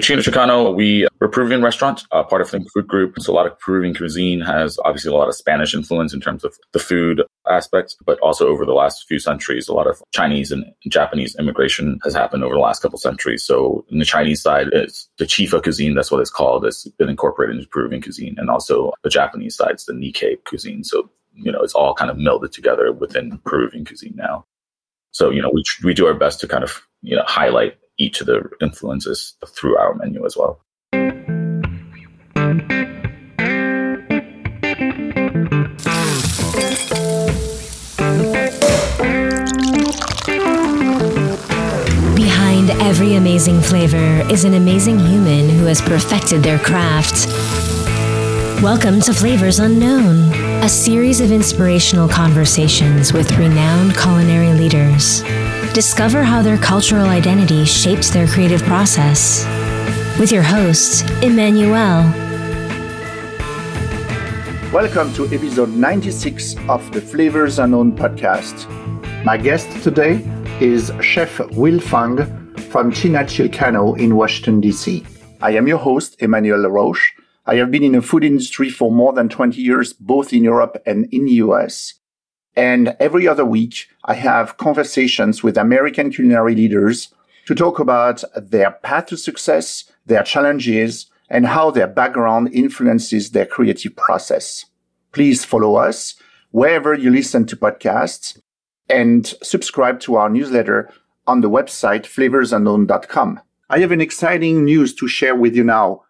China Chilcano, we, we're a Peruvian restaurant, uh, part of Think Food Group. So a lot of Peruvian cuisine has obviously a lot of Spanish influence in terms of the food aspect, but also over the last few centuries, a lot of Chinese and Japanese immigration has happened over the last couple centuries. So in the Chinese side, it's the Chifa cuisine, that's what it's called, it's been incorporated into Peruvian cuisine. And also the Japanese side, it's the Nikkei cuisine. So, you know, it's all kind of melded together within Peruvian cuisine now. So, you know, we, we do our best to kind of, you know, highlight each of the influences through our menu as well. Behind every amazing flavor is an amazing human who has perfected their craft. Welcome to Flavors Unknown, a series of inspirational conversations with renowned culinary leaders Discover how their cultural identity shapes their creative process. With your host, Emmanuel. Welcome to episode 96 of the Flavors Unknown podcast. My guest today is Chef Will Fung from China Chilcano in Washington, D.C. I am your host, Emmanuel Laroche. I have been in the food industry for more than 20 years, both in Europe and in the US. And every other week, I have conversations with American culinary leaders to talk about their path to success, their challenges, and how their background influences their creative process. Please follow us wherever you listen to podcasts and subscribe to our newsletter on the website flavorsunknown.com. I have an exciting news to share with you now.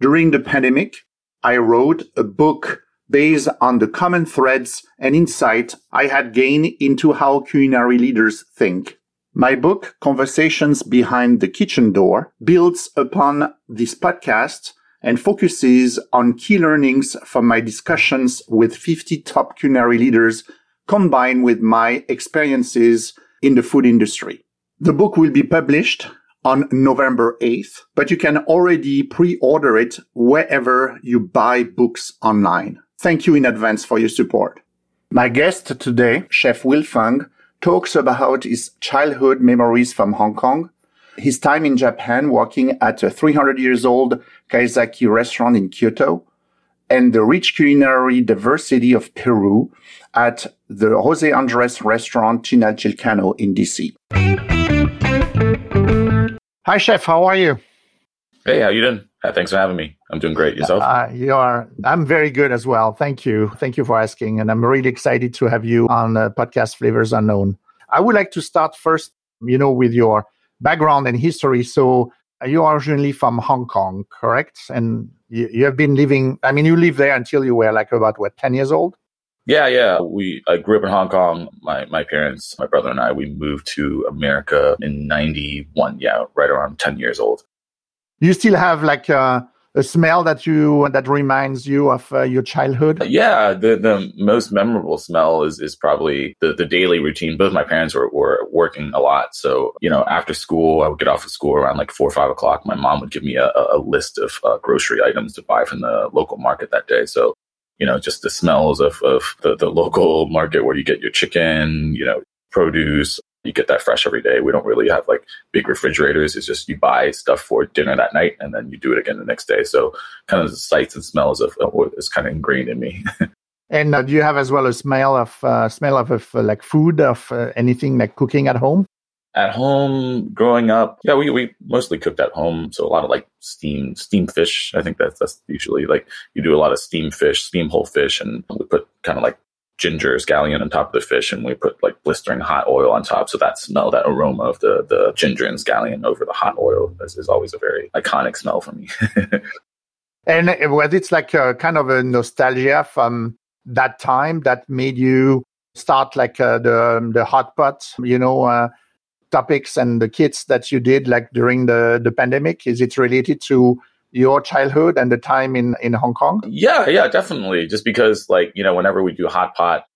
During the pandemic, I wrote a book based on the common threads and insight I had gained into how culinary leaders think. My book, Conversations Behind the Kitchen Door, builds upon this podcast and focuses on key learnings from my discussions with 50 top culinary leaders combined with my experiences in the food industry. The book will be published on November 8th, but you can already pre-order it wherever you buy books online. Thank you in advance for your support. My guest today, Chef Will Fung, talks about his childhood memories from Hong Kong, his time in Japan working at a 300 years old Kaiseki restaurant in Kyoto, and the rich culinary diversity of Peru at the Jose Andres restaurant China Chilcano in DC. Hi, Chef. How are you? Hey, how you doing? Uh, thanks for having me. I'm doing great. Yourself? Uh, you are. I'm very good as well. Thank you. Thank you for asking. And I'm really excited to have you on uh, podcast Flavors Unknown. I would like to start first, you know, with your background and history. So uh, you are originally from Hong Kong, correct? And you, you have been living. I mean, you lived there until you were like about what, ten years old? Yeah, yeah. We I grew up in Hong Kong. My my parents, my brother and I, we moved to America in '91. Yeah, right around ten years old you still have like a, a smell that you that reminds you of uh, your childhood? Yeah, the the most memorable smell is is probably the the daily routine. Both my parents were were working a lot, so you know after school I would get off of school around like four or five o'clock. My mom would give me a, a list of uh, grocery items to buy from the local market that day. So you know just the smells of of the, the local market where you get your chicken, you know produce, you get that fresh every day. We don't really have like big refrigerators. It's just you buy stuff for dinner that night and then you do it again the next day. So kind of the sights and smells of, of is kind of ingrained in me. and uh, do you have as well a smell of uh, smell of, of uh, like food of uh, anything like cooking at home? At home, growing up, yeah, we, we mostly cooked at home. So a lot of like steam steam fish. I think that's that's usually like you do a lot of steam fish, steam whole fish, and we put kind of like ginger scallion on top of the fish and we put like blistering hot oil on top. So that smell, that aroma of the, the ginger and scallion over the hot oil is, is always a very iconic smell for me. and was it's like a kind of a nostalgia from that time that made you start like uh, the, the hot pot, you know, uh, topics and the kits that you did like during the, the pandemic? Is it related to your childhood and the time in, in Hong Kong? Yeah, yeah, definitely. Just because, like, you know, whenever we do hot pot,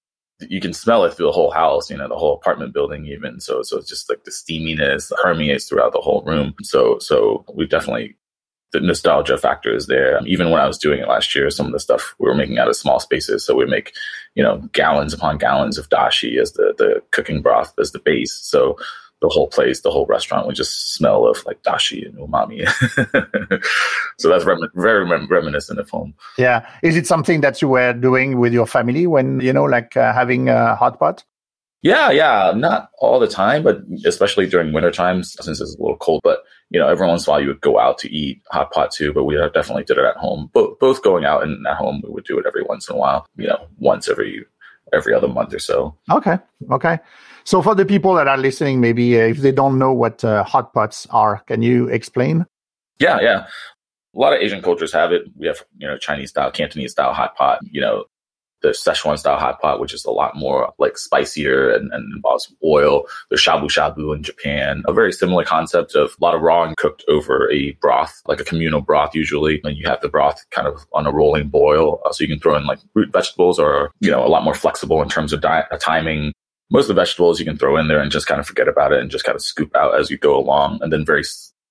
you can smell it through the whole house, you know, the whole apartment building, even. So, so it's just like the steaminess permeates throughout the whole room. So, so we definitely the nostalgia factor is there. Um, even when I was doing it last year, some of the stuff we were making out of small spaces. So we make, you know, gallons upon gallons of dashi as the, the cooking broth as the base. So the whole place, the whole restaurant would just smell of like dashi and umami. so that's rem- very rem- reminiscent of home. Yeah. Is it something that you were doing with your family when, you know, like uh, having a hot pot? Yeah, yeah. Not all the time, but especially during winter times since it's a little cold. But, you know, every once in a while you would go out to eat hot pot too, but we definitely did it at home. But both going out and at home, we would do it every once in a while, you know, once every every other month or so. Okay. Okay. So for the people that are listening, maybe uh, if they don't know what uh, hot pots are, can you explain? Yeah, yeah. A lot of Asian cultures have it. We have, you know, Chinese style, Cantonese style hot pot, you know, the Szechuan style hot pot, which is a lot more like spicier and, and involves oil. There's shabu shabu in Japan, a very similar concept of a lot of raw and cooked over a broth, like a communal broth usually. And you have the broth kind of on a rolling boil. Uh, so you can throw in like root vegetables or, you know, a lot more flexible in terms of timing. Most of the vegetables you can throw in there and just kind of forget about it and just kind of scoop out as you go along. And then very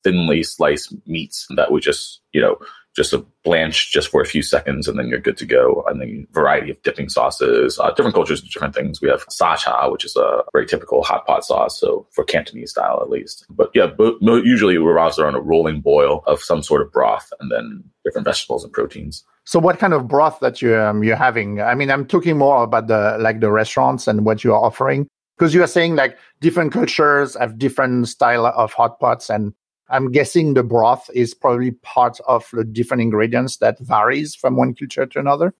thinly sliced meats that we just, you know, just a blanch just for a few seconds and then you're good to go. And then variety of dipping sauces, uh, different cultures, different things. We have sacha, which is a very typical hot pot sauce. So for Cantonese style, at least. But yeah, but usually it revolves around a rolling boil of some sort of broth and then different vegetables and proteins. So what kind of broth that you um, you're having? I mean, I'm talking more about the like the restaurants and what you are offering because you are saying like different cultures have different style of hot pots and I'm guessing the broth is probably part of the different ingredients that varies from one culture to another.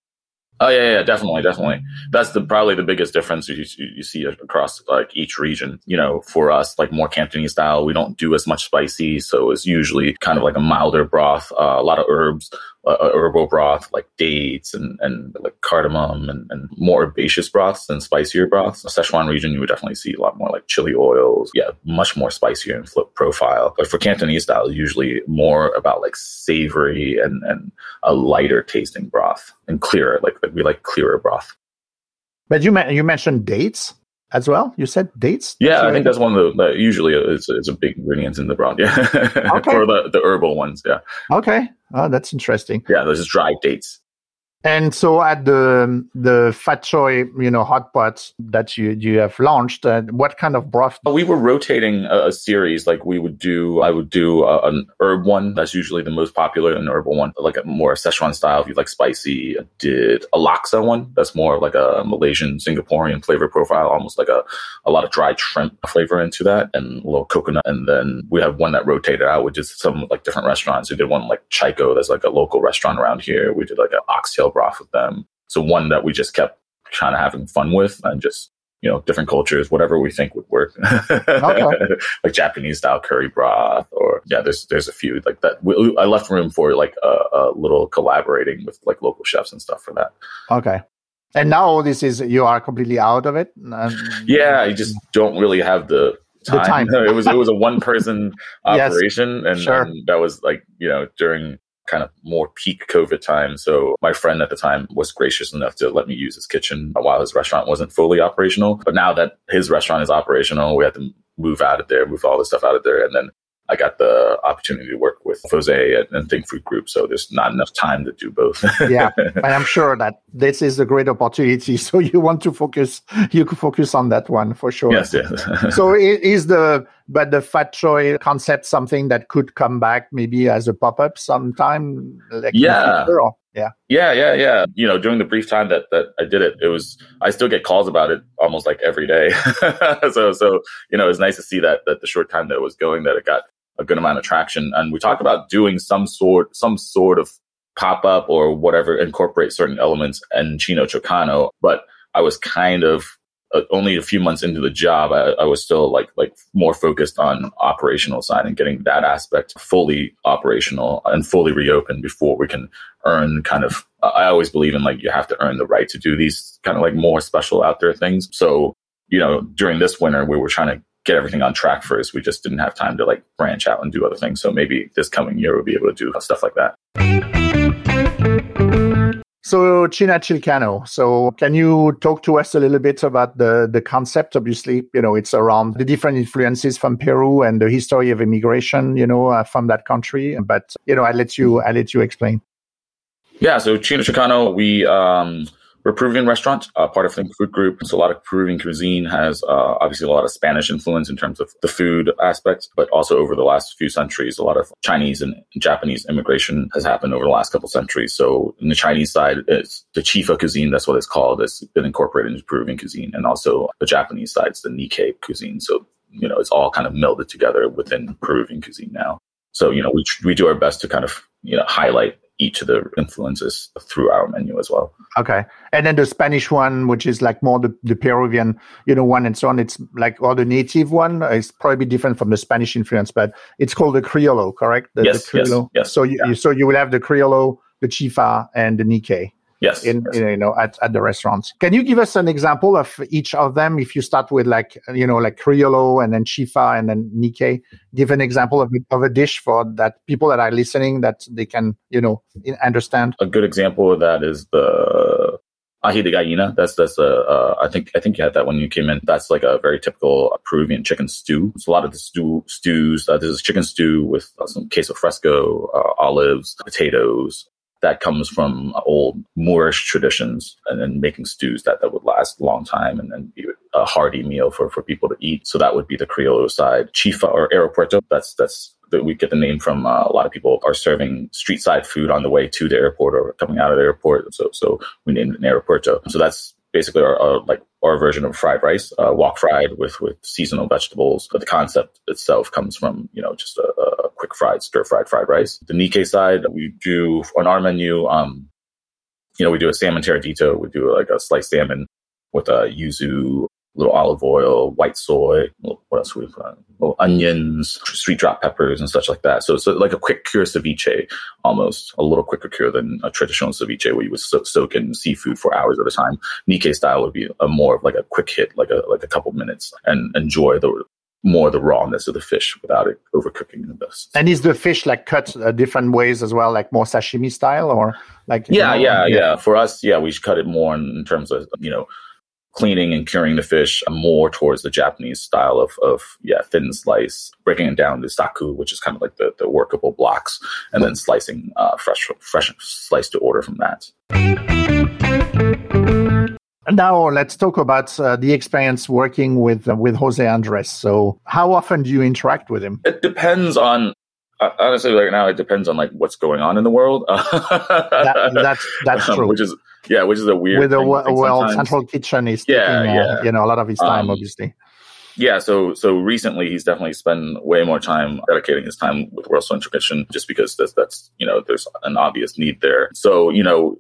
Oh yeah, yeah, definitely, definitely. That's the probably the biggest difference you, you see across like each region. You know, for us, like more Cantonese style, we don't do as much spicy, so it's usually kind of like a milder broth, uh, a lot of herbs, uh, herbal broth like dates and, and like cardamom and, and more herbaceous broths and spicier broths. The Szechuan region, you would definitely see a lot more like chili oils. Yeah, much more spicier in flip profile. But for Cantonese style, usually more about like savory and, and a lighter tasting broth and clearer. Like, like we like clearer broth. But you, you mentioned dates as well? You said dates? Yeah, I think that's one of the, usually it's, it's a big ingredient in the broth. Yeah. Okay. For the, the herbal ones. Yeah. Okay. Oh, that's interesting. Yeah, those is dried dates. And so at the the Fat Choi, you know, hot pots that you you have launched, uh, what kind of broth? We were rotating a, a series. Like we would do, I would do a, an herb one. That's usually the most popular, an herbal one, like a more Szechuan style. If you like spicy, I did a laksa one. That's more like a Malaysian Singaporean flavor profile, almost like a a lot of dried shrimp flavor into that, and a little coconut. And then we have one that rotated out, which is some like different restaurants. We did one like Chaiko, that's like a local restaurant around here. We did like an oxtail broth with them. So one that we just kept kind of having fun with and just you know different cultures whatever we think would work okay. like japanese style curry broth or yeah there's there's a few like that we, i left room for like a, a, little collaborating with like local chefs and stuff for that okay and now all this is you are completely out of it um, yeah you just don't really have the time, the time. it was it was a one person operation yes, and, sure. and that was like you know during kind of more peak COVID time. So my friend at the time was gracious enough to let me use his kitchen while his restaurant wasn't fully operational. But now that his restaurant is operational, we had to move out of there, move all the stuff out of there. And then I got the opportunity to work with Jose and, and Think Food Group. So there's not enough time to do both. yeah. I'm sure that this is a great opportunity. So you want to focus, you can focus on that one for sure. Yes, yes. so is the, but the Fat Choi concept something that could come back maybe as a pop-up sometime? Like yeah. Yeah. Yeah, yeah, yeah. You know, during the brief time that that I did it, it was I still get calls about it almost like every day. so so, you know, it's nice to see that that the short time that it was going that it got a good amount of traction. And we talked about doing some sort some sort of pop up or whatever, incorporate certain elements and China Chilcano, but I was kind of uh, only a few months into the job, I, I, was still like like more focused on operational side and getting that aspect fully operational and fully reopened before we can earn kind of. I always believe in like you have to earn the right to do these kind of like more special out there things. So you know, during this winter, we were trying to get everything on track first. We just didn't have time to like branch out and do other things. So maybe this coming year we'll be able to do stuff like that. So China Chilcano. So can you talk to us a little bit about the the concept? Obviously, you know, it's around the different influences from Peru and the history of immigration, you know, uh, from that country. But you know, I let you I let you explain. Yeah. So China Chilcano, we um, We're Peruvian restaurant, uh, part of Think Food Group. So a lot of Peruvian cuisine has uh, obviously a lot of Spanish influence in terms of the food aspects, but also over the last few centuries, a lot of Chinese and Japanese immigration has happened over the last couple centuries. So in the Chinese side, it's the Chifa cuisine, that's what it's called. It's been incorporated into Peruvian cuisine. And also the Japanese side, it's the Nikkei cuisine. So, you know, it's all kind of melded together within Peruvian cuisine now. So, you know, we, we do our best to kind of, you know, highlight each of the influences through our menu as well. Okay. And then the Spanish one, which is like more the, the Peruvian, you know, one and so on. It's like, or the native one is probably different from the Spanish influence, but it's called the Criollo, correct? The, yes, the Criollo. Yes, yes. So you, yeah. so you will have the Criollo, the Chifa, and the Nikkei. Yes, in, yes. you know at, at the restaurants. Can you give us an example of each of them? If you start with like you know like Criollo and then Chifa and then Nikkei, give an example of, of a dish for that people that are listening that they can you know understand. A good example of that is the ají de gallina. That's that's a uh, I think I think you had that when you came in. That's like a very typical Peruvian chicken stew. It's a lot of the stew stews. Uh, this is chicken stew with uh, some queso fresco, uh, olives, potatoes, that comes from old Moorish traditions and then making stews that, that would last a long time and then be a hearty meal for, for people to eat. So that would be the Criollo side. Chifa or Aeropuerto, that's, that's, that we get the name from uh, a lot of people are serving street side food on the way to the airport or coming out of the airport. So, so we named it an Aeropuerto. So that's basically our, our, like our version of fried rice, uh, wok fried with with seasonal vegetables. But the concept itself comes from you know just a, a quick fried stir fried fried rice. The Nikkei side, we do on our menu. Um, you know, we do a salmon tiradito. We do like a sliced salmon with a yuzu little olive oil, white soy, what else we put? Little onions, sweet drop peppers, and such like that. So it's like a quick cure ceviche, almost a little quicker cure than a traditional ceviche where you would so- soak in seafood for hours at a time. Nikkei style would be a more of like a quick hit, like a like a couple minutes, and enjoy the more the rawness of the fish without it overcooking the best. And is the fish like cut uh, different ways as well, like more sashimi style, or like? Yeah, know, yeah, yeah, yeah. For us, yeah, we cut it more in, in terms of you know cleaning and curing the fish more towards the Japanese style of, of yeah, thin slice, breaking it down to saku, which is kind of like the, the workable blocks, and then slicing uh, fresh fresh slice to order from that. Now let's talk about uh, the experience working with uh, with Jose Andres. So, how often do you interact with him? It depends on uh, honestly right now. It depends on like what's going on in the world. that, that's that's um, true. which is yeah, which is a weird. With the well, central kitchen is yeah, taking, yeah. you know a lot of his time, Um, obviously. Yeah, so so recently he's definitely spent way more time dedicating his time with World Central Kitchen just because that's that's you know there's an obvious need there. So you know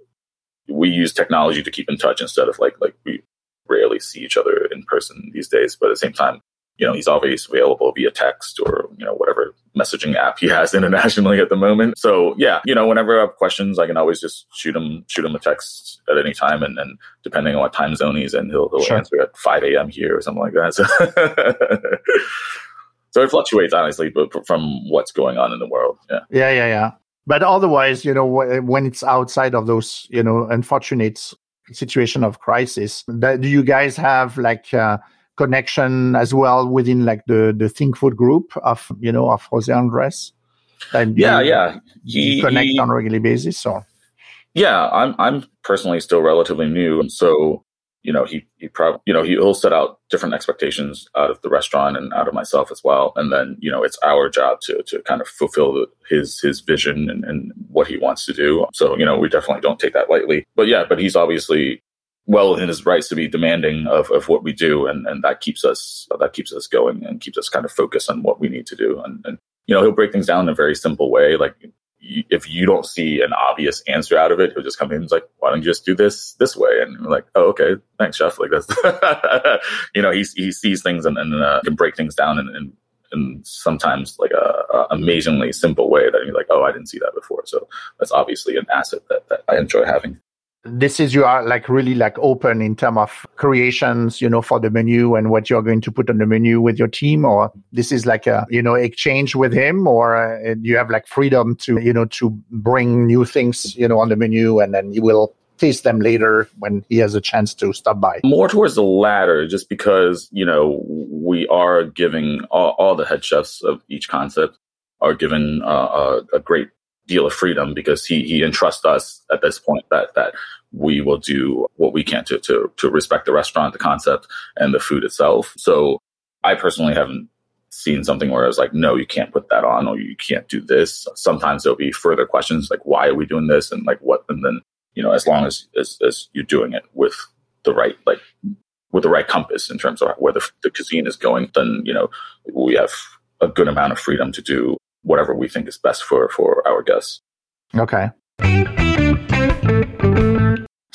we use technology to keep in touch instead of like like we rarely see each other in person these days. But at the same time, you know he's always available via text or you know whatever messaging app he has internationally at the moment. So yeah, you know whenever I have questions, I can always just shoot him shoot him a text at any time, and then depending on what time zone he's in, he'll, he'll Sure. answer at five a.m. here or something like that. So. So it fluctuates, honestly, but from what's going on in the world. Yeah. Yeah, yeah, yeah. But otherwise, you know, when it's outside of those, you know, unfortunate situation of crisis, that, do you guys have like uh, connection as well within like the the Think Food group of you know of Jose Andres? And Yeah, you, yeah. you He, connect he- on a regular basis, or yeah, I'm I'm personally still relatively new, and so you know he he probably you know he, he'll set out different expectations out of the restaurant and out of myself as well, and then you know it's our job to to kind of fulfill his his vision and, and what he wants to do. So you know we definitely don't take that lightly, but yeah, but he's obviously well in his rights to be demanding of, of what we do. And, and that keeps us that keeps us going and keeps us kind of focused on what we need to do. And, and you know he'll break things down in a very simple way. Like if you don't see an obvious answer out of it he'll just come in and he's like why don't you just do this this way? And we're like oh okay thanks chef like that's you know he, he sees things and, and uh, can break things down in, in, in sometimes like a, a amazingly simple way that you're like oh i didn't see that before. So that's obviously an asset that, that i enjoy having this is you are like really like open in terms of creations you know for the menu and what you're going to put on the menu with your team or this is like a you know exchange with him or uh, you have like freedom to you know to bring new things you know on the menu and then you will taste them later when he has a chance to stop by. More towards the latter just because you know we are giving all, all the head chefs of each concept are given uh, a, a great deal of freedom because he he entrusts us at this point that that we will do what we can to, to, to respect the restaurant, the concept, and the food itself. So I personally haven't seen something where I was like, no, you can't put that on or you can't do this. Sometimes there'll be further questions like, why are we doing this? And like, what? And then, you know, as long as, as, as you're doing it with the right, like, with the right compass in terms of where the, the cuisine is going, then, you know, we have a good amount of freedom to do whatever we think is best for, for our guests. Okay.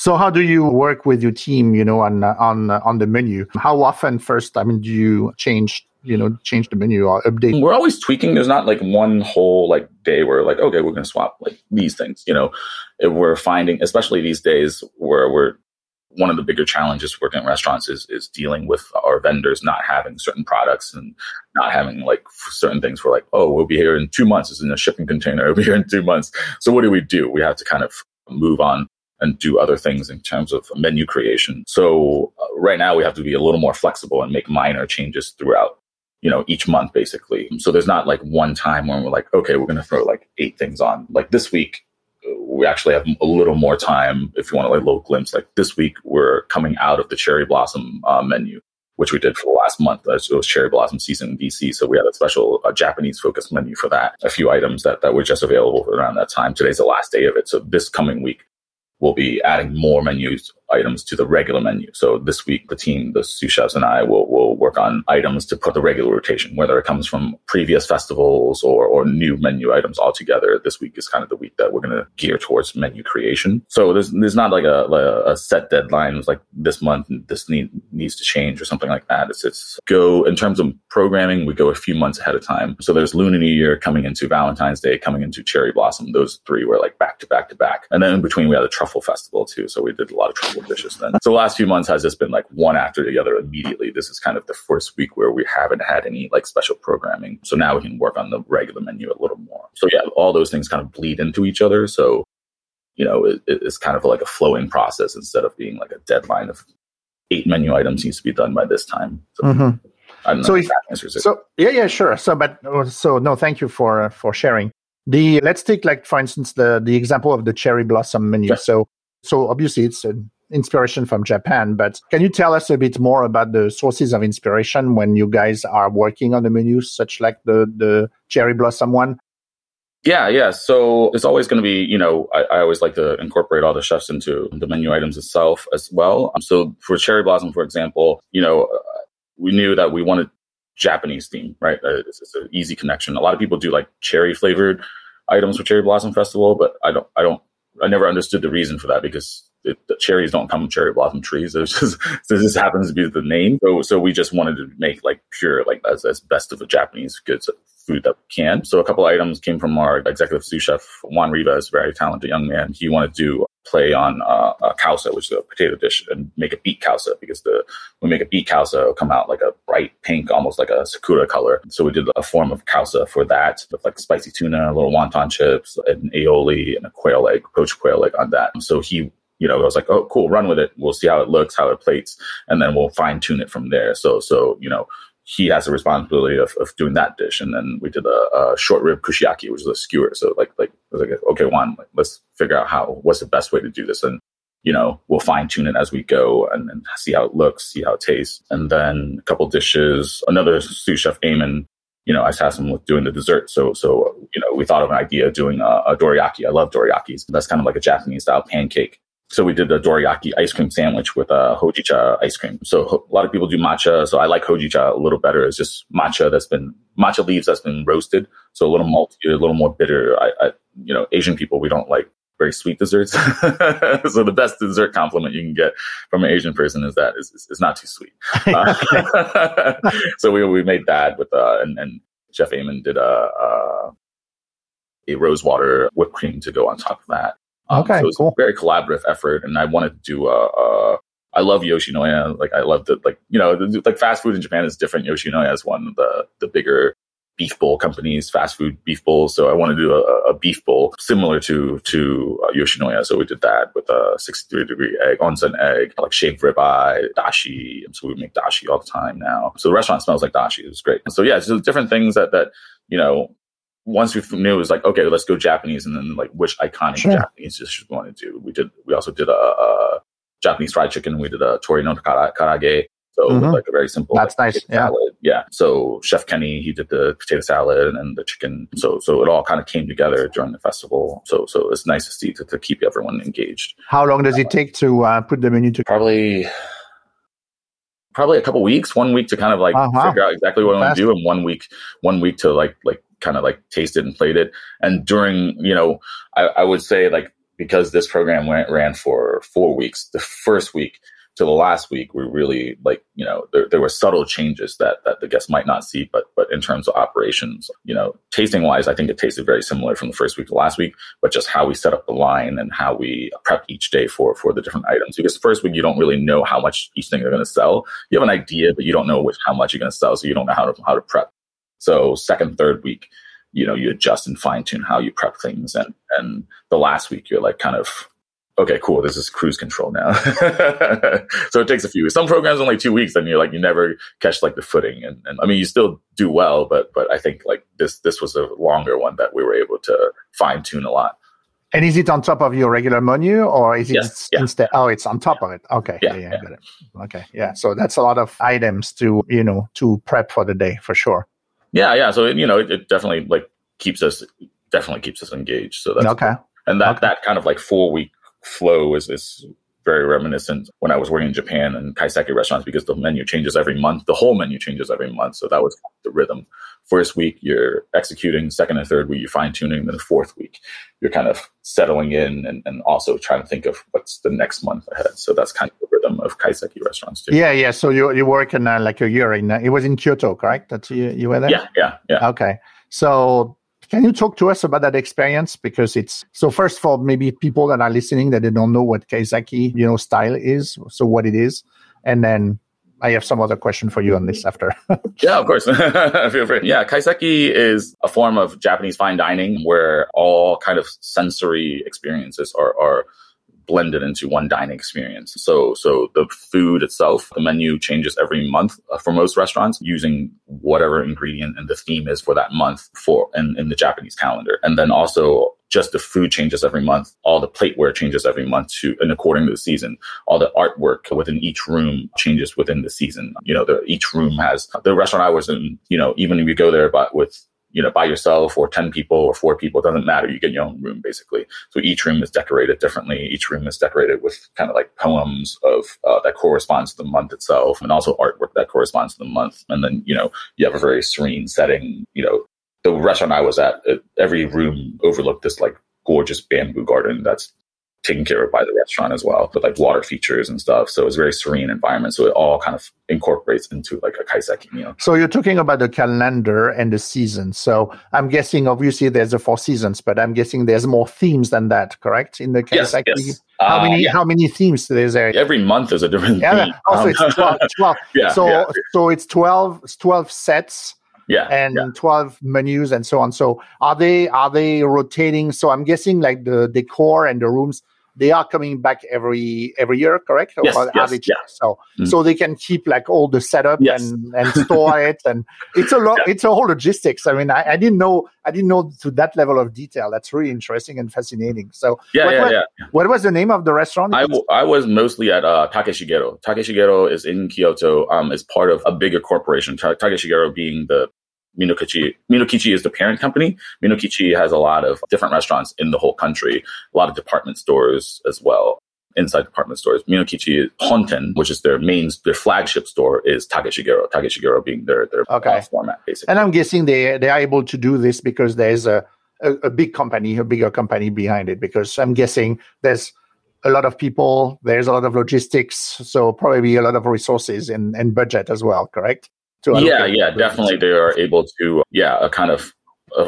So how do you work with your team, you know, on on on the menu? How often first, I mean, do you change you know change the menu or update? We're always tweaking. There's not like one whole like day where like okay we're going to swap like these things you know? We're finding especially these days where we're one of the bigger challenges working in restaurants is is dealing with our vendors not having certain products and not having like certain things for like oh we'll be here in two months. It's in a shipping container we'll be here in two months. So what do we do? We have to kind of move on and do other things in terms of menu creation so uh, right now we have to be a little more flexible and make minor changes throughout you know, each month basically. So there's not like one time when we're like, okay, we're going to throw like eight things on. Like this week, we actually have a little more time if you want to like little glimpse. Like this week, we're coming out of the cherry blossom uh, menu, which we did for the last month. It was cherry blossom season in DC. So we had a special uh, Japanese focused menu for that. A few items that, that were just available around that time. Today's the last day of it. So this coming week, we'll be adding more menus items to the regular menu. So this week, the team, the sous chefs and I will, will work on items to put the regular rotation, whether it comes from previous festivals or, or new menu items altogether. This week is kind of the week that we're going to gear towards menu creation. So there's, there's not like a, a, a set deadline. It's like this month, this need, needs to change or something like that. It's, it's go in terms of programming, we go a few months ahead of time. So there's Lunar New Year coming into Valentine's Day, coming into Cherry Blossom. Those three were like back to back to back. And then in between, we had a truffle festival too. So we did a lot of truffle dishes then. So the last few months has just been like one after the other immediately. This is kind of the first week where we haven't had any like special programming. So now we can work on the regular menu a little more. So yeah, all those things kind of bleed into each other. So, you know, it, it's kind of like a flowing process instead of being like a deadline of eight menu items needs to be done by this time. So, mm-hmm. I don't know so if, that answers it. So yeah, yeah, sure. So, but so no, thank you for uh, for sharing. The let's take like for instance the the example of the cherry blossom menu. So so obviously it's an inspiration from Japan, but can you tell us a bit more about the sources of inspiration when you guys are working on the menus, such like the the cherry blossom one? Yeah, yeah. So it's always going to be, you know, I, I, always like to incorporate all the chefs into the menu items itself as well. Um, so for cherry blossom, for example, you know, we knew that we wanted Japanese theme, right? Uh, it's, it's an easy connection. A lot of people do like cherry flavored items for Cherry Blossom Festival, but I don't, I don't, I never understood the reason for that because it, the cherries don't come from cherry blossom trees. It just so this happens to be the name. So so we just wanted to make like pure like as, as best of a Japanese goods food that we can. So a couple items came from our executive sous chef Juan Rivas, very talented young man. He wanted to play on uh, a causa, which is a potato dish, and make a beet causa because the we make a beet causa, it'll come out like a bright pink, almost like a sakura color. So we did a form of causa for that with like spicy tuna, little wonton chips, and aioli, and a quail egg, poached quail egg on that. So he you know, I was like, oh, cool, run with it. We'll see how it looks, how it plates, and then we'll fine tune it from there. So, so you know, he has the responsibility of, of doing that dish. And then we did a, a short rib kushiyaki, which is a skewer. So like, like, I was like, okay, Juan, like, let's figure out how, what's the best way to do this. And, you know, we'll fine tune it as we go and, and, see how it looks, see how it tastes. And then a couple dishes, another sous chef, Eamon, you know, I tasked him with doing the dessert. So, so, you know, we thought of an idea of doing a, a dorayaki. I love dorayakis. That's kind of like a Japanese style pancake so we did a dorayaki ice cream sandwich with a uh, hojicha ice cream. So a lot of people do matcha. So I like hojicha a little better. It's just matcha that's been matcha leaves that's been roasted. So a little malty, a little more bitter. I, I you know, Asian people, we don't like very sweet desserts. so the best dessert compliment you can get from an Asian person is that it's, it's not too sweet. Uh, so we, we made that with, uh, and, and Chef Eamon did a, a, a rose water whipped cream to go on top of that. Um, okay, so it's cool. a very collaborative effort, and I wanted to do a. a I love Yoshinoya. Like I love the like you know the, like fast food in Japan is different. Yoshinoya is one of the the bigger beef bowl companies, fast food beef bowls. So I wanted to do a, a beef bowl similar to to uh, Yoshinoya. So we did that with a 63 degree egg, onsen egg, like shaved ribeye, dashi. So we make dashi all the time now. So the restaurant smells like dashi. It was great. So yeah, so different things that that you know once we knew it was like okay, let's go Japanese, and then like which iconic sure. Japanese dishes we want to do. We did. We also did a, a Japanese fried chicken. We did a tori no karaage. So mm-hmm. like a very simple. That's like, nice. Yeah. Salad. Yeah. So Chef Kenny, he did the potato salad and then the chicken. So so it all kind of came together during the festival. So so it's nice to see to, to keep everyone engaged. How long does it take to uh, put the menu together? Probably probably a couple weeks, one week to kind of like uh-huh. figure out exactly what I want to do, and one week, one week to like like kind of like taste it and played it. And during, you know, I, I would say like because this program went ran for four weeks, the first week to the last week, we really like, you know, there, there were subtle changes that that the guests might not see, but but in terms of operations, you know, tasting wise, I think it tasted very similar from the first week to last week, but just how we set up the line and how we prep each day for for the different items. Because the first week you don't really know how much each thing they're going to sell. You have an idea, but you don't know which, how much you're going to sell, so you don't know how to how to prep. So second, third week, you know, you adjust and fine tune how you prep things, and and the last week you're like kind of okay, cool, this is cruise control now. so it takes a few. Some programs only two weeks, and you're like you never catch like the footing. And, and I mean, you still do well, but but I think like this this was a longer one that we were able to fine tune a lot. And is it on top of your regular menu, or is it yes, yeah. instead? Oh, it's on top of it. Okay, yeah, yeah, yeah, got it. Okay, yeah. So that's a lot of items to you know to prep for the day for sure. Yeah, yeah. So you know, it, it definitely like keeps us definitely keeps us engaged. So that's okay. Cool. And that okay. that kind of like four week flow is, is very reminiscent when I was working in Japan and kaiseki restaurants because the menu changes every month. The whole menu changes every month. So that was the rhythm. First week, you're executing. Second and third week, you're fine tuning. Then the fourth week, you're kind of settling in and, and also trying to think of what's the next month ahead. So that's kind of the rhythm of kaiseki restaurants too. Yeah, yeah. So you you work in uh, like a year in uh, it was in Kyoto, correct? That you you were there. Yeah, yeah, yeah. Okay. So can you talk to us about that experience? Because it's so first of all, maybe people that are listening that they don't know what Kaiseki, you know, style is, so what it is, and then I have some other question for you on this after. yeah, of course. Feel free. Yeah, kaiseki is a form of Japanese fine dining where all kind of sensory experiences are, are blended into one dining experience. So, so the food itself, the menu changes every month uh, for most restaurants using whatever ingredient and the theme is for that month for in, in the Japanese calendar. And then also just the food changes every month. All the plateware changes every month to, and according to the season, all the artwork within each room changes within the season. You know, the, each room has the restaurant I was in, you know, even if you go there, but with you know, by yourself or 10 people or four people, it doesn't matter. You get your own room basically. So each room is decorated differently. Each room is decorated with kind of like poems of uh, that corresponds to the month itself and also artwork that corresponds to the month. And then, you know, you have a very serene setting. You know, the restaurant I was at, every room overlooked this like gorgeous bamboo garden that's taken care of by the restaurant as well, with like water features and stuff. So it's a very serene environment. So it all kind of incorporates into like a kaiseki meal. So you're talking about the calendar and the season. So I'm guessing obviously there's the four seasons, but I'm guessing there's more themes than that, correct? In the kaiseki? Yes, yes. How uh, many yeah. how many themes is there? Every month is a different yeah, theme. Also, um, it's 12. 12. yeah, so yeah. so it's 12, 12 sets yeah and yeah. 12 menus and so on so are they are they rotating so i'm guessing like the decor and the rooms they are coming back every every year, correct? Yes, or yes, yeah. So mm. so they can keep like all the setup yes. and, and store it, and it's a lot. Yeah. It's a whole logistics. I mean, I, I, didn't know I didn't know to that level of detail. That's really interesting and fascinating. So yeah, what, yeah, what, yeah. What was the name of the restaurant? I, w- I was mostly at uh, Takeshigero. Takeshigero is in Kyoto. Um, is part of a bigger corporation. Ta- Takeshigero being the Minokichi. Minokichi is the parent company. Minokichi has a lot of different restaurants in the whole country, a lot of department stores as well. Inside department stores, Minokichi Honten, which is their main, their flagship store, is Takeshigero. Takeshigero being their their okay. format, basically. And I'm guessing they they are able to do this because there's a, a, a big company, a bigger company behind it. Because I'm guessing there's a lot of people, there's a lot of logistics, so probably a lot of resources and, and budget as well. Correct? Yeah yeah definitely they are able to yeah kind of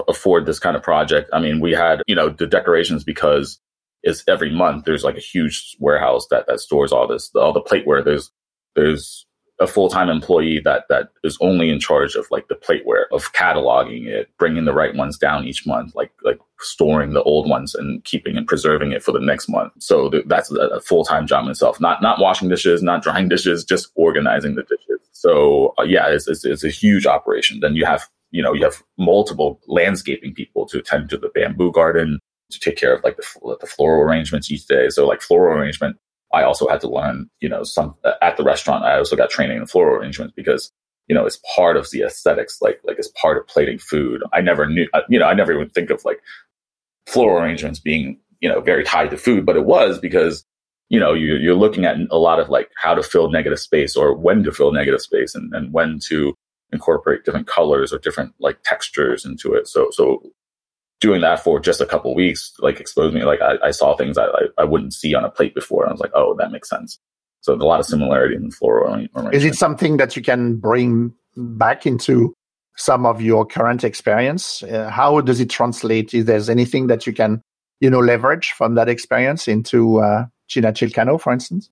afford this kind of project. I mean we had you know the decorations because it's every month there's like a huge warehouse that that stores all this all the plateware. There's there's a full-time employee that that is only in charge of like the plateware of cataloging it bringing the right ones down each month like like storing the old ones and keeping and preserving it for the next month so th- that's a, a full-time job in itself not not washing dishes not drying dishes just organizing the dishes so uh, yeah, it's, it's, it's a huge operation. Then you have you know, you have multiple landscaping people to attend to the bamboo garden, to take care of like the, the floral arrangements each day. So like floral arrangement, I also had to learn, you know, some at the restaurant. I also got training in floral arrangements because you know, it's part of the aesthetics, like like as part of plating food. I never knew, uh, you know, I never even think of like floral arrangements being, you know, very tied to food, but it was because, you know, you, you're looking at a lot of like how to fill negative space or when to fill negative space and, and when to incorporate different colors or different like textures into it. So, so doing that for just a couple weeks, like exposed me, like I, I saw things I, I, I wouldn't see on a plate before. I was like, oh, that makes sense. So a lot of similarity in floral. Is it something that you can bring back into some of your current experience? Uh, how does it translate? Is there anything that you can, you know, leverage from that experience into uh, China Chilcano, for instance?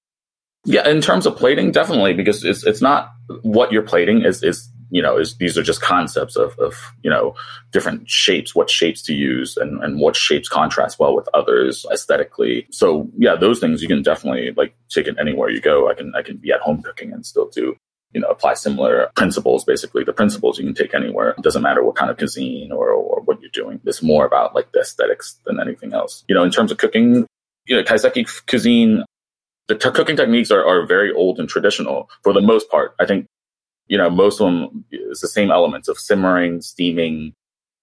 Yeah, in terms of plating, definitely, because it's it's not what you're plating is is you know, is these are just concepts of, of you know different shapes, what shapes to use, and, and what shapes contrast well with others aesthetically. So yeah, those things you can definitely like take it anywhere you go. I can I can be at home cooking and still do you know apply similar principles. Basically, the principles you can take anywhere. It doesn't matter what kind of cuisine or or what you're doing. It's more about like the aesthetics than anything else. You know, in terms of cooking, you know, kaiseki cuisine the t- cooking techniques are, are very old and traditional for the most part. I think you know, most of them is the same elements of simmering, steaming,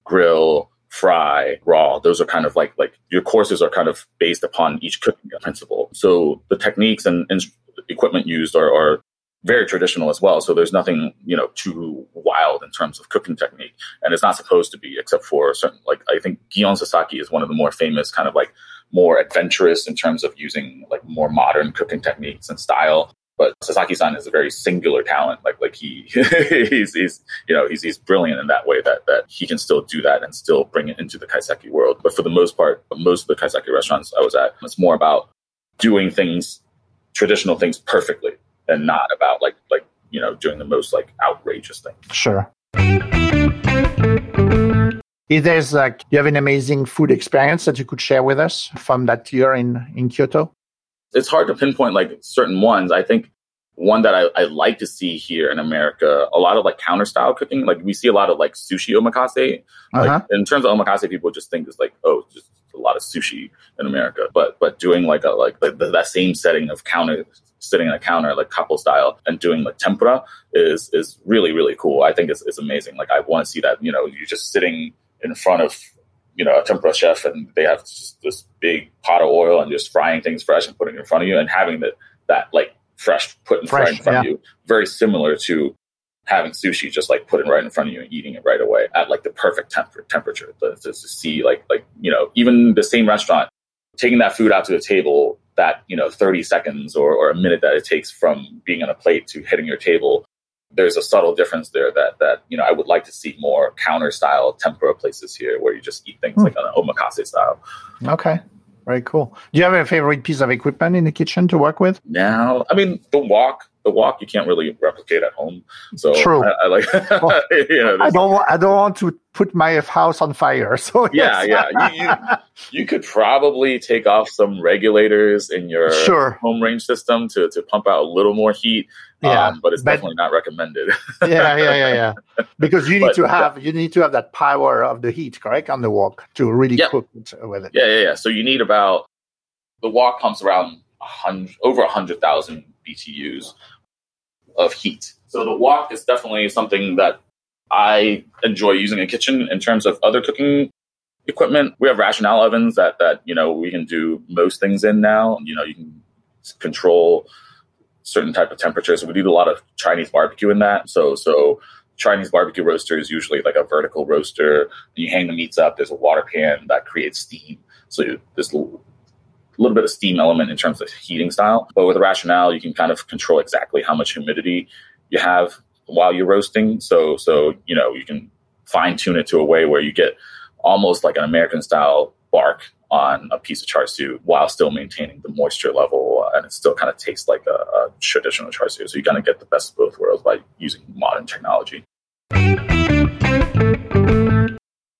grill, fry, raw. Those are kind of like like your courses are kind of based upon each cooking principle. So the techniques and, and equipment used are, are very traditional as well. So there's nothing, you know, too wild in terms of cooking technique. And it's not supposed to be, except for certain, like, I think Gion Sasaki is one of the more famous kind of like more adventurous in terms of using like more modern cooking techniques and style. But Sasaki-san is a very singular talent. Like like he he's, he's you know he's he's brilliant in that way that that he can still do that and still bring it into the kaiseki world. But for the most part, most of the kaiseki restaurants I was at, it's more about doing things, traditional things perfectly, and not about like like you know doing the most like outrageous thing. Sure. Is there's like you have an amazing food experience that you could share with us from that year in in Kyoto? It's hard to pinpoint like certain ones. I think one that I, I like to see here in America, a lot of like counter style cooking. Like we see a lot of like sushi omakase. Uh-huh. Like in terms of omakase, people just think it's like, oh, just a lot of sushi in America. But but doing like a like the, that same setting of counter sitting in a counter like couple style and doing like tempura is is really really cool. I think it's, it's amazing. Like I want to see that. You know, you're just sitting in front of you know, a tempura chef and they have just this big pot of oil and just frying things fresh and putting it in front of you and having that, that like fresh put in, fresh, right in front yeah. of you. Very similar to having sushi just like put it right in front of you and eating it right away at like the perfect temp- temperature to, to, to see like, like, you know, even the same restaurant, taking that food out to the table that, you know, 30 seconds or, or a minute that it takes from being on a plate to hitting your table there's a subtle difference there that that you know I would like to see more counter style tempura places here where you just eat things hmm. like on an omakase style. Okay. Very cool. Do you have a favorite piece of equipment in the kitchen to work with? Now, I mean, the wok the wok you can't really replicate at home. So True. I, I like. well, you know, I don't. I don't want to put my house on fire. So yeah, yes. yeah. You, you, you, could probably take off some regulators in your sure. home range system to to pump out a little more heat. Yeah, um, but it's but, definitely not recommended. yeah, yeah, yeah, yeah. Because you need but, to have yeah. you need to have that power of the heat, correct, on the wok to really cook with it. Yeah, yeah, yeah. So you need about the wok pumps around hundred over a hundred thousand BTUs of heat. So the wok is definitely something that I enjoy using in the kitchen in terms of other cooking equipment. We have rational ovens that that you know we can do most things in now. You know, you can control certain type of temperatures. We do a lot of Chinese barbecue in that. So so Chinese barbecue roaster is usually like a vertical roaster. You hang the meats up. There's a water pan that creates steam. So this little bit of steam element in terms of heating style. But with a Rational, you can kind of control exactly how much humidity you have while you're roasting. So so you know you can fine tune it to a way where you get almost like an American style bark on a piece of char siu while still maintaining the moisture level and it still kind of tastes like a, a traditional char siu. So you kind of get the best of both worlds by using modern technology.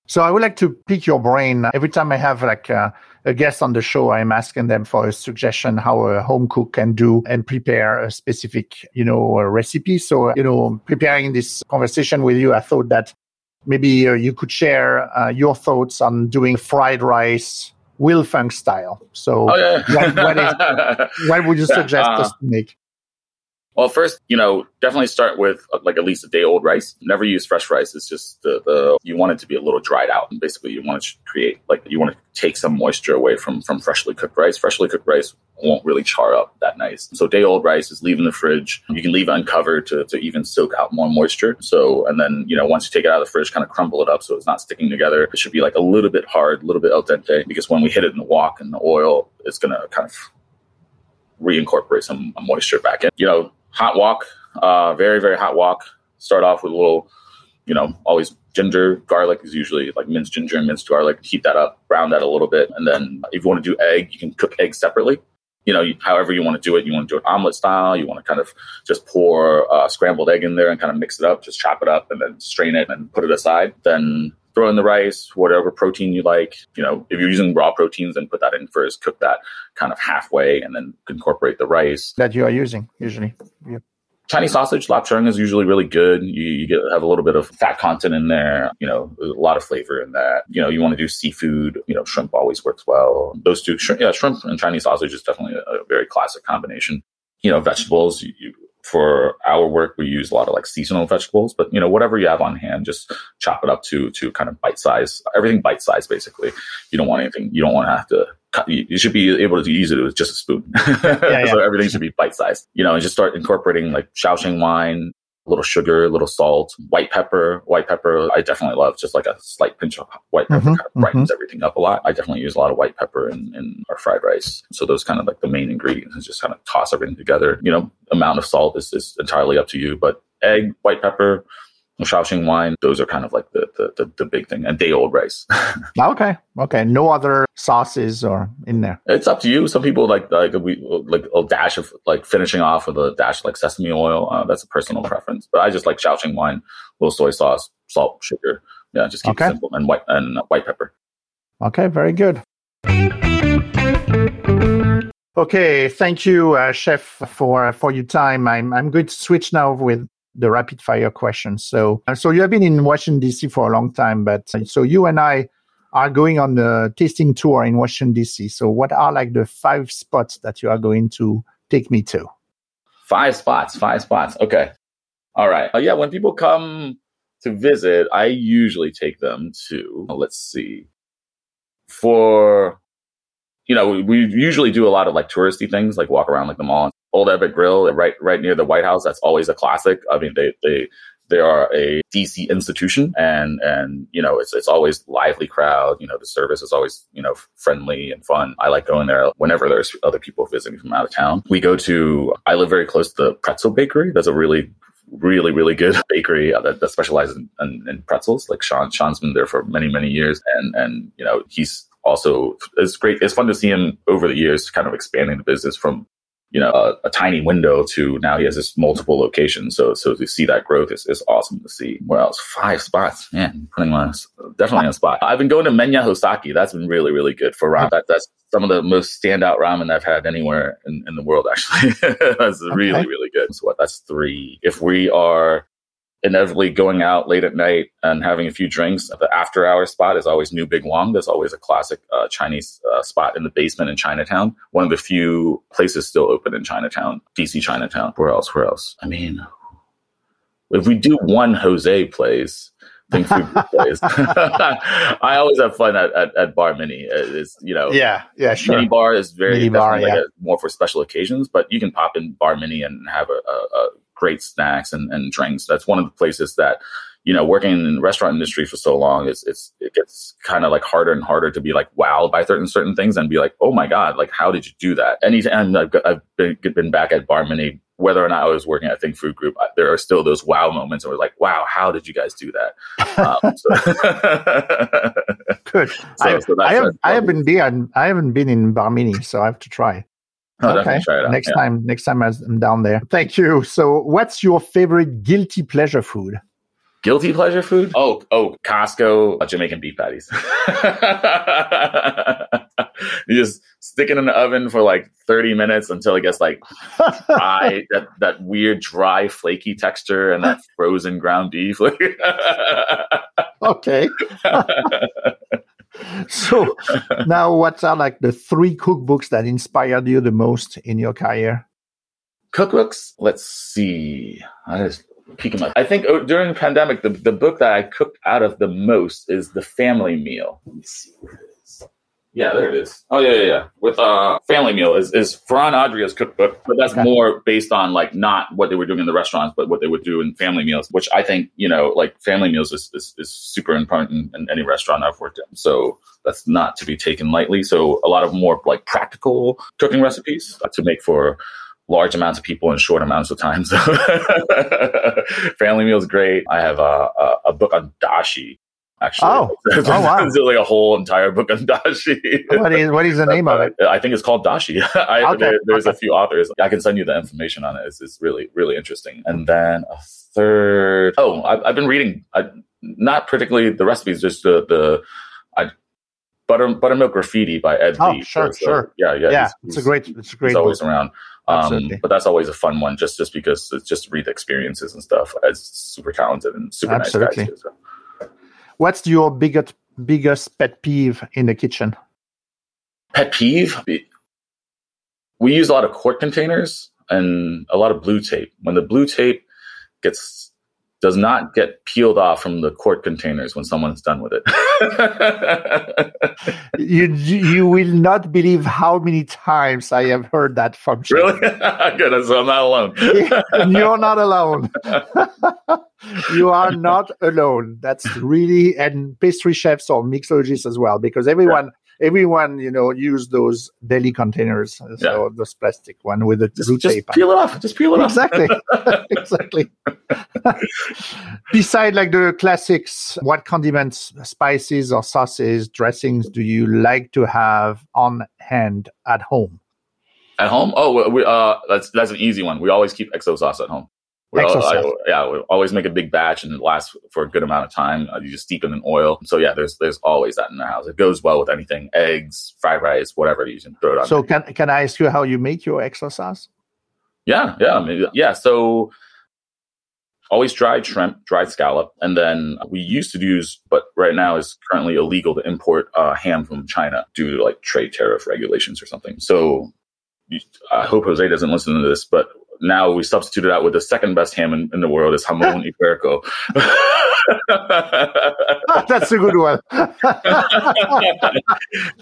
So I would like to pick your brain every time I have like a, a, guest on the show. I'm asking them for a suggestion how a home cook can do and prepare a specific, you know, recipe. So you know, preparing this conversation with you, I thought that maybe uh, you could share uh, your thoughts on doing fried rice Will Fung style. So, oh, yeah. what, what, is, what would you suggest us to make? Well, first, you know, definitely start with uh, like at least a day old rice. Never use fresh rice. It's just the, the you want it to be a little dried out. And basically, you want to create like you want to take some moisture away from from freshly cooked rice. Freshly cooked rice won't really char up that nice. So day old rice is leave in the fridge. You can leave uncovered to, to even soak out more moisture. So and then you know once you take it out of the fridge, kind of crumble it up so it's not sticking together. It should be like a little bit hard, a little bit al dente because when we hit it in the wok and the oil, it's gonna kind of reincorporate some moisture back in. You know, hot wok, uh, very very hot wok. Start off with a little, you know, always ginger, garlic is usually like minced ginger and minced garlic. Heat that up, brown that a little bit, and then if you want to do egg, you can cook eggs separately. You know, however you want to do it. You want to do it omelet style. You want to kind of just pour uh, scrambled egg in there and kind of mix it up. Just chop it up and then strain it and put it aside. Then throw in the rice, whatever protein you like. You know, if you're using raw proteins, then put that in first, cook that kind of halfway, and then incorporate the rice that you are using usually. Yeah. Chinese sausage, lap lapchung is usually really good. You, you get have a little bit of fat content in there. You know, a lot of flavor in that. You know, you want to do seafood. You know, shrimp always works well. Those two, shrimp, yeah, shrimp and Chinese sausage is definitely a, a very classic combination. You know, vegetables. You, you, for our work, we use a lot of like seasonal vegetables, but you know, whatever you have on hand, just chop it up to to kind of bite size. Everything bite size, basically. You don't want anything. You don't want to have to. Cut, you should be able to use it with just a spoon. Yeah, yeah. so everything should be bite sized. You know, and just start incorporating like Shaoxing wine, little sugar, a little salt, white pepper. White pepper, I definitely love just like a slight pinch of white pepper mm-hmm, kind of brightens mm-hmm. everything up a lot. I definitely use a lot of white pepper in, in our fried rice. So those kind of like the main ingredients and just kind of toss everything together. You know, amount of salt is, is entirely up to you, but egg, white pepper, Shaoxing wine, those are kind of like the, the, the, the big thing. And day old rice. okay. Okay. No other sauces or in there. It's up to you. Some people like like we like a dash of like finishing off with a dash of like sesame oil. Uh, that's a personal preference. But I just like Shaoxing wine, little soy sauce, salt, sugar. Yeah, just keep okay. it simple and white and white pepper. Okay, very good. Okay, thank you, uh, chef, for for your time. I'm I'm going to switch now with the rapid fire questions. So, uh, so you have been in Washington D.C. for a long time, but uh, so you and I are going on the tasting tour in Washington D.C. So, what are like the five spots that you are going to take me to? Five spots. Five spots. Okay. All right. Uh, yeah. When people come to visit, I usually take them to. Let's see. For you know, we, we usually do a lot of like touristy things, like walk around like the mall Old Ebbitt Grill, right right near the White House. That's always a classic. I mean, they they they are a DC institution, and and you know it's it's always lively crowd. You know, the service is always you know friendly and fun. I like going there whenever there's other people visiting from out of town. We go to. I live very close to the Pretzel Bakery. That's a really really really good bakery uh, that, that specializes in, in, in, pretzels like sean sean's been there for many many years and and you know he's also it's great it's fun to see him over the years kind of expanding the business from you know, a, a, tiny window to now he has this multiple locations. So, so to see that growth is, is awesome to see. Where else? Five spots. Man, putting on definitely on a spot. I've been going to Menya Hosaki. That's been really, really good for ramen. That, that's some of the most standout ramen I've had anywhere in, in the world, actually. that's okay. really, really good. So what? That's three. If we are inevitably going out late at night and having a few drinks. The after hour spot is always New Big Wong. There's always a classic uh, Chinese uh, spot in the basement in Chinatown. One of the few places still open in Chinatown, DC Chinatown. Where else? Where else? I mean, if we do one Jose place, think food plays. I always have fun at, at, at Bar Mini. It's you know, yeah, yeah, sure. Mini bar is very mini bar, like yeah. a, more for special occasions, but you can pop in Bar Mini and have a, a, a great snacks and, and drinks. That's one of the places that, you know, working in the restaurant industry for so long, it's, it's it gets kind of like harder and harder to be like wowed by certain certain things and be like, oh my god, like how did you do that? Anytime I've, I've been, been back at Bar Mini, whether or not I was working at Think Food Group, there are still those wow moments where like, wow, how did you guys do that? Um, so. Good. So, I, so I, have, I haven't been I haven't been in Bar Mini, so I have to try. Oh, okay. Next yeah. time, next time I'm down there. Thank you. So, what's your favorite guilty pleasure food? Guilty pleasure food? Oh, oh, Costco uh, Jamaican beef patties. you just stick it in the oven for like 30 minutes until it gets like dry, that, that weird, dry, flaky texture and that frozen ground beef. okay. so now what are like the three cookbooks that inspired you the most in your career? Cookbooks? Let's see. I just peeking my I think oh, during the pandemic, the, the book that I cooked out of the most is The Family Meal. Let me see. Yeah, there it is. Oh yeah, yeah, yeah. With uh, Family Meal is is Ferran Adria's cookbook, but that's okay. more based on like not what they were doing in the restaurants, but what they would do in family meals, which I think you know like family meals is is, is super important in any restaurant I've worked in. So that's not to be taken lightly. So a lot of more like practical cooking recipes to make for large amounts of people in short amounts of time. So family meals great. I have a, a, a book on dashi, actually. Oh, oh wow. it's like a whole entire book on dashi. what is what is the name of it? I think it's called dashi. I, okay. there, there's okay. a few authors. I can send you the information on it. It's, it's really really interesting. And then a third. Oh, I've, I've been reading. I, not particularly the recipes, just the the. I, Butter, Buttermilk Graffiti by Ed oh, Lee. Sure, so, sure. Yeah, yeah. Yeah, it's a great, it's a great. He's always around. Um, but that's always a fun one, just just because it's just read the experiences and stuff. As super talented and super Absolutely. nice guys. Too, so. What's your biggest biggest pet peeve in the kitchen? Pet peeve? We use a lot of quart containers and a lot of blue tape. When the blue tape gets does not get peeled off from the quart containers when someone's done with it. you you will not believe how many times I have heard that from you. Really? Good. So I'm not alone. You're not alone. you are not alone. That's really and pastry chefs or mixologists as well, because everyone everyone, you know, use those deli containers, so yeah. those plastic one with the just, just tape. peel it off. Just peel it off. Exactly. exactly. Beside like the classics, what condiments, spices or sauces, dressings do you like to have on hand at home? At home? Oh, we, uh, that's that's an easy one. We always keep XO sauce at home. We all, I, yeah, we always make a big batch and it lasts for a good amount of time. Uh, you just steep it in oil. So yeah, there's there's always that in the house. It goes well with anything, eggs, fried rice, whatever you can throw it on. So can can I ask you how you make your XO sauce? Yeah, yeah, maybe, yeah. So always dried shrimp, dried scallop, and then we used to use, but right now is currently illegal to import uh, ham from China due to like trade tariff regulations or something. So I hope Jose doesn't listen to this, but now we substituted out with the second best ham in, in the world is jamon iberico. That's a good one.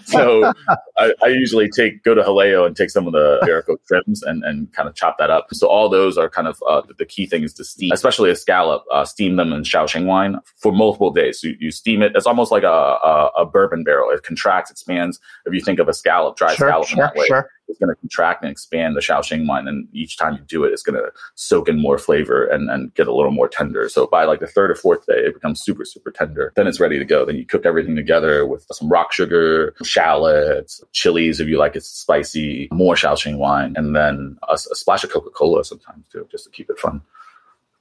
so I, I, usually take go to Jaleo and take some of the iberico trims and, and kind of chop that up. So all those are kind of uh, the key thing is to steam, especially a scallop. Uh, steam them in Shaoxing wine for multiple days. So you, you steam it. It's almost like a, a, a, bourbon barrel. It contracts, expands. If you think of a scallop, dry sure, scallop sure, in that way. Sure it's going to contract and expand the Shaoxing wine. And each time you do it, it's going to soak in more flavor and, and get a little more tender. So by like the third or fourth day, it becomes super, super tender. Then it's ready to go. Then you cook everything together with some rock sugar, shallots, chilies if you like it spicy, more Shaoxing wine, and then a, a splash of Coca Cola sometimes too, just to keep it fun.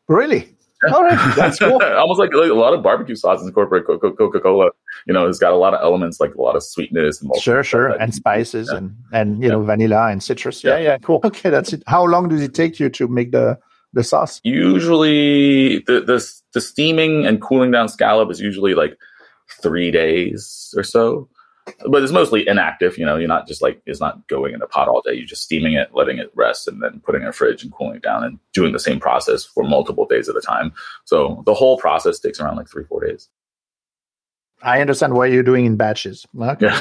Really? All right, that's cool. Almost like, like, a lot of barbecue sauces incorporate Coca Cola. You know, it's got a lot of elements like a lot of sweetness and sure, sure, and spices yeah. and and you yeah. know vanilla and citrus. Yeah, yeah, cool. Okay, that's it. How long does it take you to make the the sauce? Usually, the the, the steaming and cooling down scallop is usually like three days or so but it's mostly inactive. You know, you're not just like it's not going in a pot all day. You're just steaming it, letting it rest, and then putting it in a fridge and cooling it down, and doing the same process for multiple days at a time. So the whole process takes around like three four days. I understand why you're doing in batches. Okay.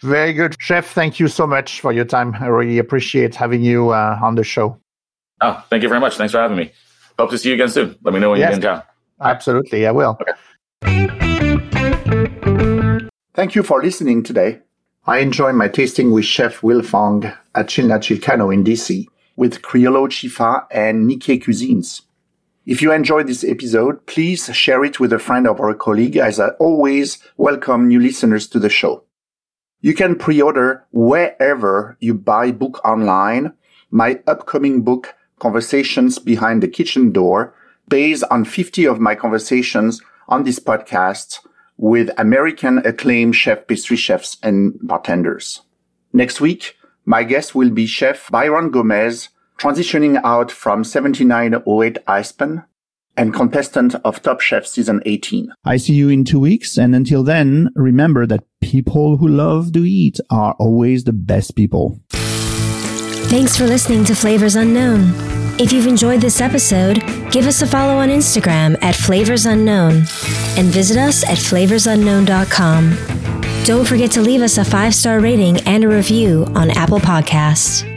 Very good, chef. Thank you so much for your time. I really appreciate having you uh, on the show. Oh, thank you very much. Thanks for having me. Hope to see you again soon. Let me know when yes, you're in town. Absolutely, I will. Okay. Thank you for listening today. I enjoy my tasting with Chef Will Fung at China Chilcano in DC with Criollo Chifa and Nikkei Cuisines. If you enjoyed this episode, please share it with a friend or a colleague as I always welcome new listeners to the show. You can pre-order wherever you buy book online my upcoming book, Conversations Behind the Kitchen Door, based on 50 of my conversations on this podcast with American acclaimed chef pastry chefs and bartenders. Next week, my guest will be Chef Byron Gomez, transitioning out from 7908 Aspen and contestant of Top Chef Season 18. I see you in two weeks. And until then, remember that people who love to eat are always the best people. Thanks for listening to Flavors Unknown. If you've enjoyed this episode, give us a follow on Instagram at Flavors Unknown and visit us at flavorsunknown.com. Don't forget to leave us a five star rating and a review on Apple Podcasts.